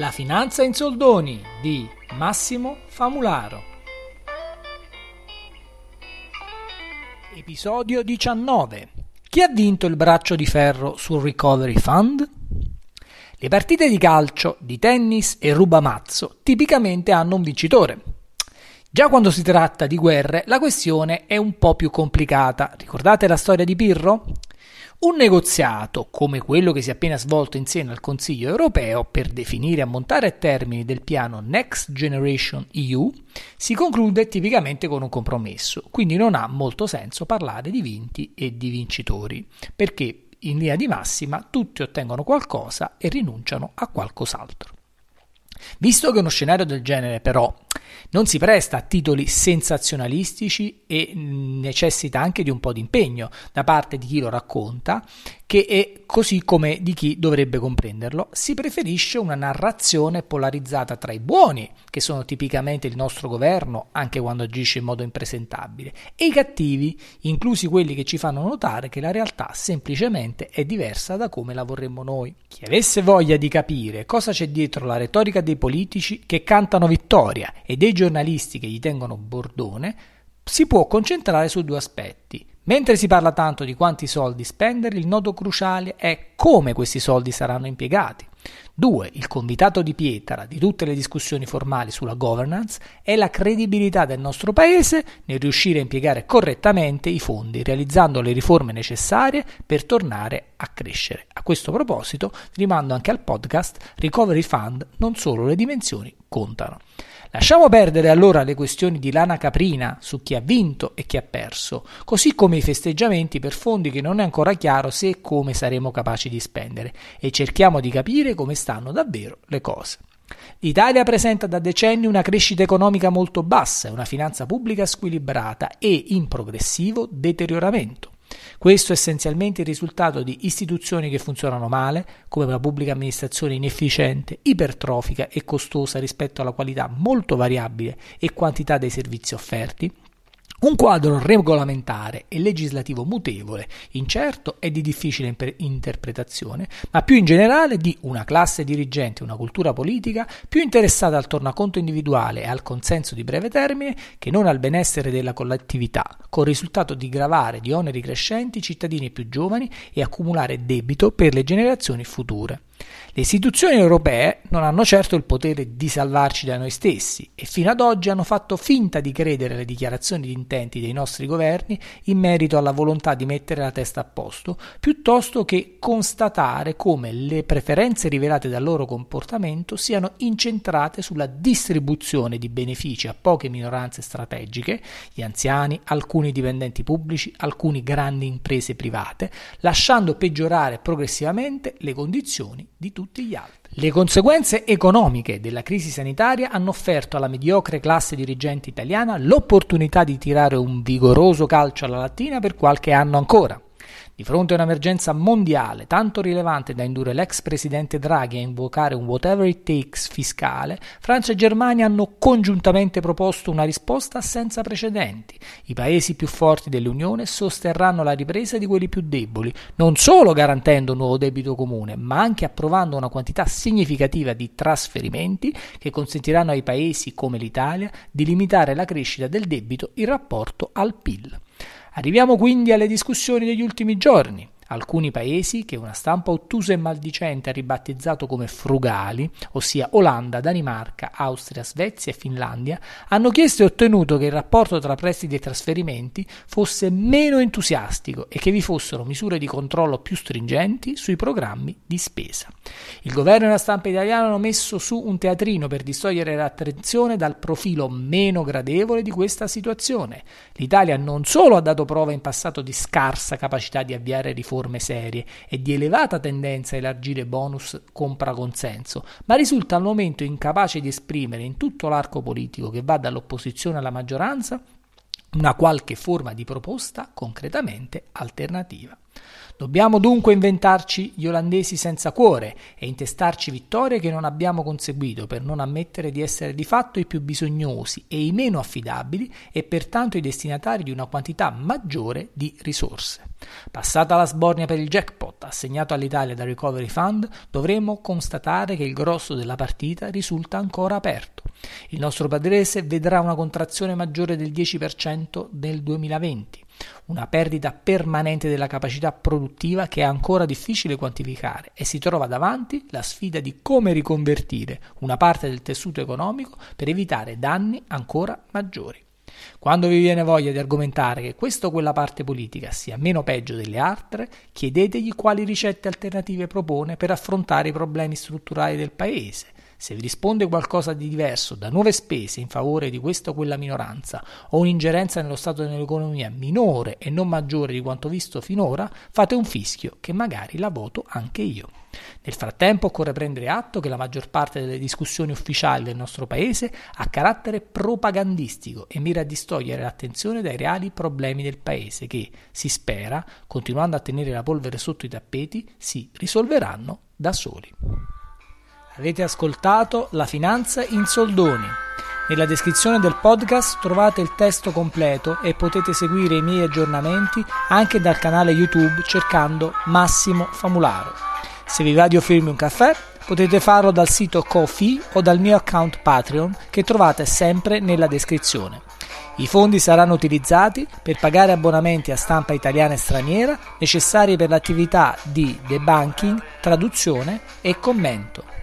La finanza in soldoni di Massimo Famularo. Episodio 19. Chi ha vinto il braccio di ferro sul Recovery Fund? Le partite di calcio, di tennis e rubamazzo tipicamente hanno un vincitore. Già quando si tratta di guerre la questione è un po' più complicata. Ricordate la storia di Pirro? Un negoziato, come quello che si è appena svolto in seno al Consiglio europeo per definire e montare a termini del piano Next Generation EU, si conclude tipicamente con un compromesso, quindi non ha molto senso parlare di vinti e di vincitori, perché in linea di massima tutti ottengono qualcosa e rinunciano a qualcos'altro. Visto che uno scenario del genere però non si presta a titoli sensazionalistici e necessita anche di un po' di impegno da parte di chi lo racconta, che è così come di chi dovrebbe comprenderlo, si preferisce una narrazione polarizzata tra i buoni, che sono tipicamente il nostro governo, anche quando agisce in modo impresentabile, e i cattivi, inclusi quelli che ci fanno notare che la realtà semplicemente è diversa da come la vorremmo noi. Chi avesse voglia di capire cosa c'è dietro la retorica dei politici che cantano vittoria e dei giornalisti che gli tengono bordone, si può concentrare su due aspetti. Mentre si parla tanto di quanti soldi spendere, il nodo cruciale è come questi soldi saranno impiegati. 2. Il convitato di pietra di tutte le discussioni formali sulla governance è la credibilità del nostro Paese nel riuscire a impiegare correttamente i fondi, realizzando le riforme necessarie per tornare a crescere. A questo proposito rimando anche al podcast Recovery Fund, non solo le dimensioni contano. Lasciamo perdere allora le questioni di lana caprina su chi ha vinto e chi ha perso, così come i festeggiamenti per fondi che non è ancora chiaro se e come saremo capaci di spendere, e cerchiamo di capire come stanno davvero le cose. L'Italia presenta da decenni una crescita economica molto bassa e una finanza pubblica squilibrata e in progressivo deterioramento. Questo è essenzialmente il risultato di istituzioni che funzionano male, come una pubblica amministrazione inefficiente, ipertrofica e costosa rispetto alla qualità molto variabile e quantità dei servizi offerti, un quadro regolamentare e legislativo mutevole, incerto e di difficile interpretazione, ma più in generale di una classe dirigente, una cultura politica più interessata al tornaconto individuale e al consenso di breve termine che non al benessere della collettività, con il risultato di gravare di oneri crescenti i cittadini più giovani e accumulare debito per le generazioni future. Le istituzioni europee non hanno certo il potere di salvarci da noi stessi e fino ad oggi hanno fatto finta di credere alle dichiarazioni di intenti dei nostri governi in merito alla volontà di mettere la testa a posto, piuttosto che constatare come le preferenze rivelate dal loro comportamento siano incentrate sulla distribuzione di benefici a poche minoranze strategiche, gli anziani, alcuni dipendenti pubblici, alcune grandi imprese private, lasciando peggiorare progressivamente le condizioni di tutti gli altri. Le conseguenze economiche della crisi sanitaria hanno offerto alla mediocre classe dirigente italiana l'opportunità di tirare un vigoroso calcio alla lattina per qualche anno ancora. Di fronte a un'emergenza mondiale tanto rilevante da indurre l'ex presidente Draghi a invocare un whatever it takes fiscale, Francia e Germania hanno congiuntamente proposto una risposta senza precedenti. I paesi più forti dell'Unione sosterranno la ripresa di quelli più deboli, non solo garantendo un nuovo debito comune, ma anche approvando una quantità significativa di trasferimenti che consentiranno ai paesi come l'Italia di limitare la crescita del debito in rapporto al PIL. Arriviamo quindi alle discussioni degli ultimi giorni. Alcuni paesi, che una stampa ottusa e maldicente ha ribattezzato come frugali, ossia Olanda, Danimarca, Austria, Svezia e Finlandia, hanno chiesto e ottenuto che il rapporto tra prestiti e trasferimenti fosse meno entusiastico e che vi fossero misure di controllo più stringenti sui programmi di spesa. Il governo e la stampa italiana hanno messo su un teatrino per distogliere l'attenzione dal profilo meno gradevole di questa situazione. L'Italia non solo ha dato prova in passato di scarsa capacità di avviare riforme, riforme serie e di elevata tendenza a elargire bonus compra consenso, ma risulta al momento incapace di esprimere in tutto l'arco politico che va dall'opposizione alla maggioranza una qualche forma di proposta concretamente alternativa. Dobbiamo dunque inventarci gli olandesi senza cuore e intestarci vittorie che non abbiamo conseguito per non ammettere di essere di fatto i più bisognosi e i meno affidabili e pertanto i destinatari di una quantità maggiore di risorse. Passata la sbornia per il jackpot assegnato all'Italia dal Recovery Fund, dovremo constatare che il grosso della partita risulta ancora aperto. Il nostro padrese vedrà una contrazione maggiore del 10% nel 2020 una perdita permanente della capacità produttiva che è ancora difficile quantificare e si trova davanti la sfida di come riconvertire una parte del tessuto economico per evitare danni ancora maggiori. Quando vi viene voglia di argomentare che questa o quella parte politica sia meno peggio delle altre, chiedetegli quali ricette alternative propone per affrontare i problemi strutturali del Paese se vi risponde qualcosa di diverso da nuove spese in favore di questa o quella minoranza o un'ingerenza nello stato dell'economia minore e non maggiore di quanto visto finora, fate un fischio che magari la voto anche io. Nel frattempo occorre prendere atto che la maggior parte delle discussioni ufficiali del nostro paese ha carattere propagandistico e mira a distogliere l'attenzione dai reali problemi del paese che, si spera, continuando a tenere la polvere sotto i tappeti, si risolveranno da soli. Avete ascoltato La finanza in soldoni. Nella descrizione del podcast trovate il testo completo e potete seguire i miei aggiornamenti anche dal canale YouTube cercando Massimo Famularo. Se vi va di offrirmi un caffè, potete farlo dal sito Kofi o dal mio account Patreon che trovate sempre nella descrizione. I fondi saranno utilizzati per pagare abbonamenti a stampa italiana e straniera necessari per l'attività di debunking, traduzione e commento.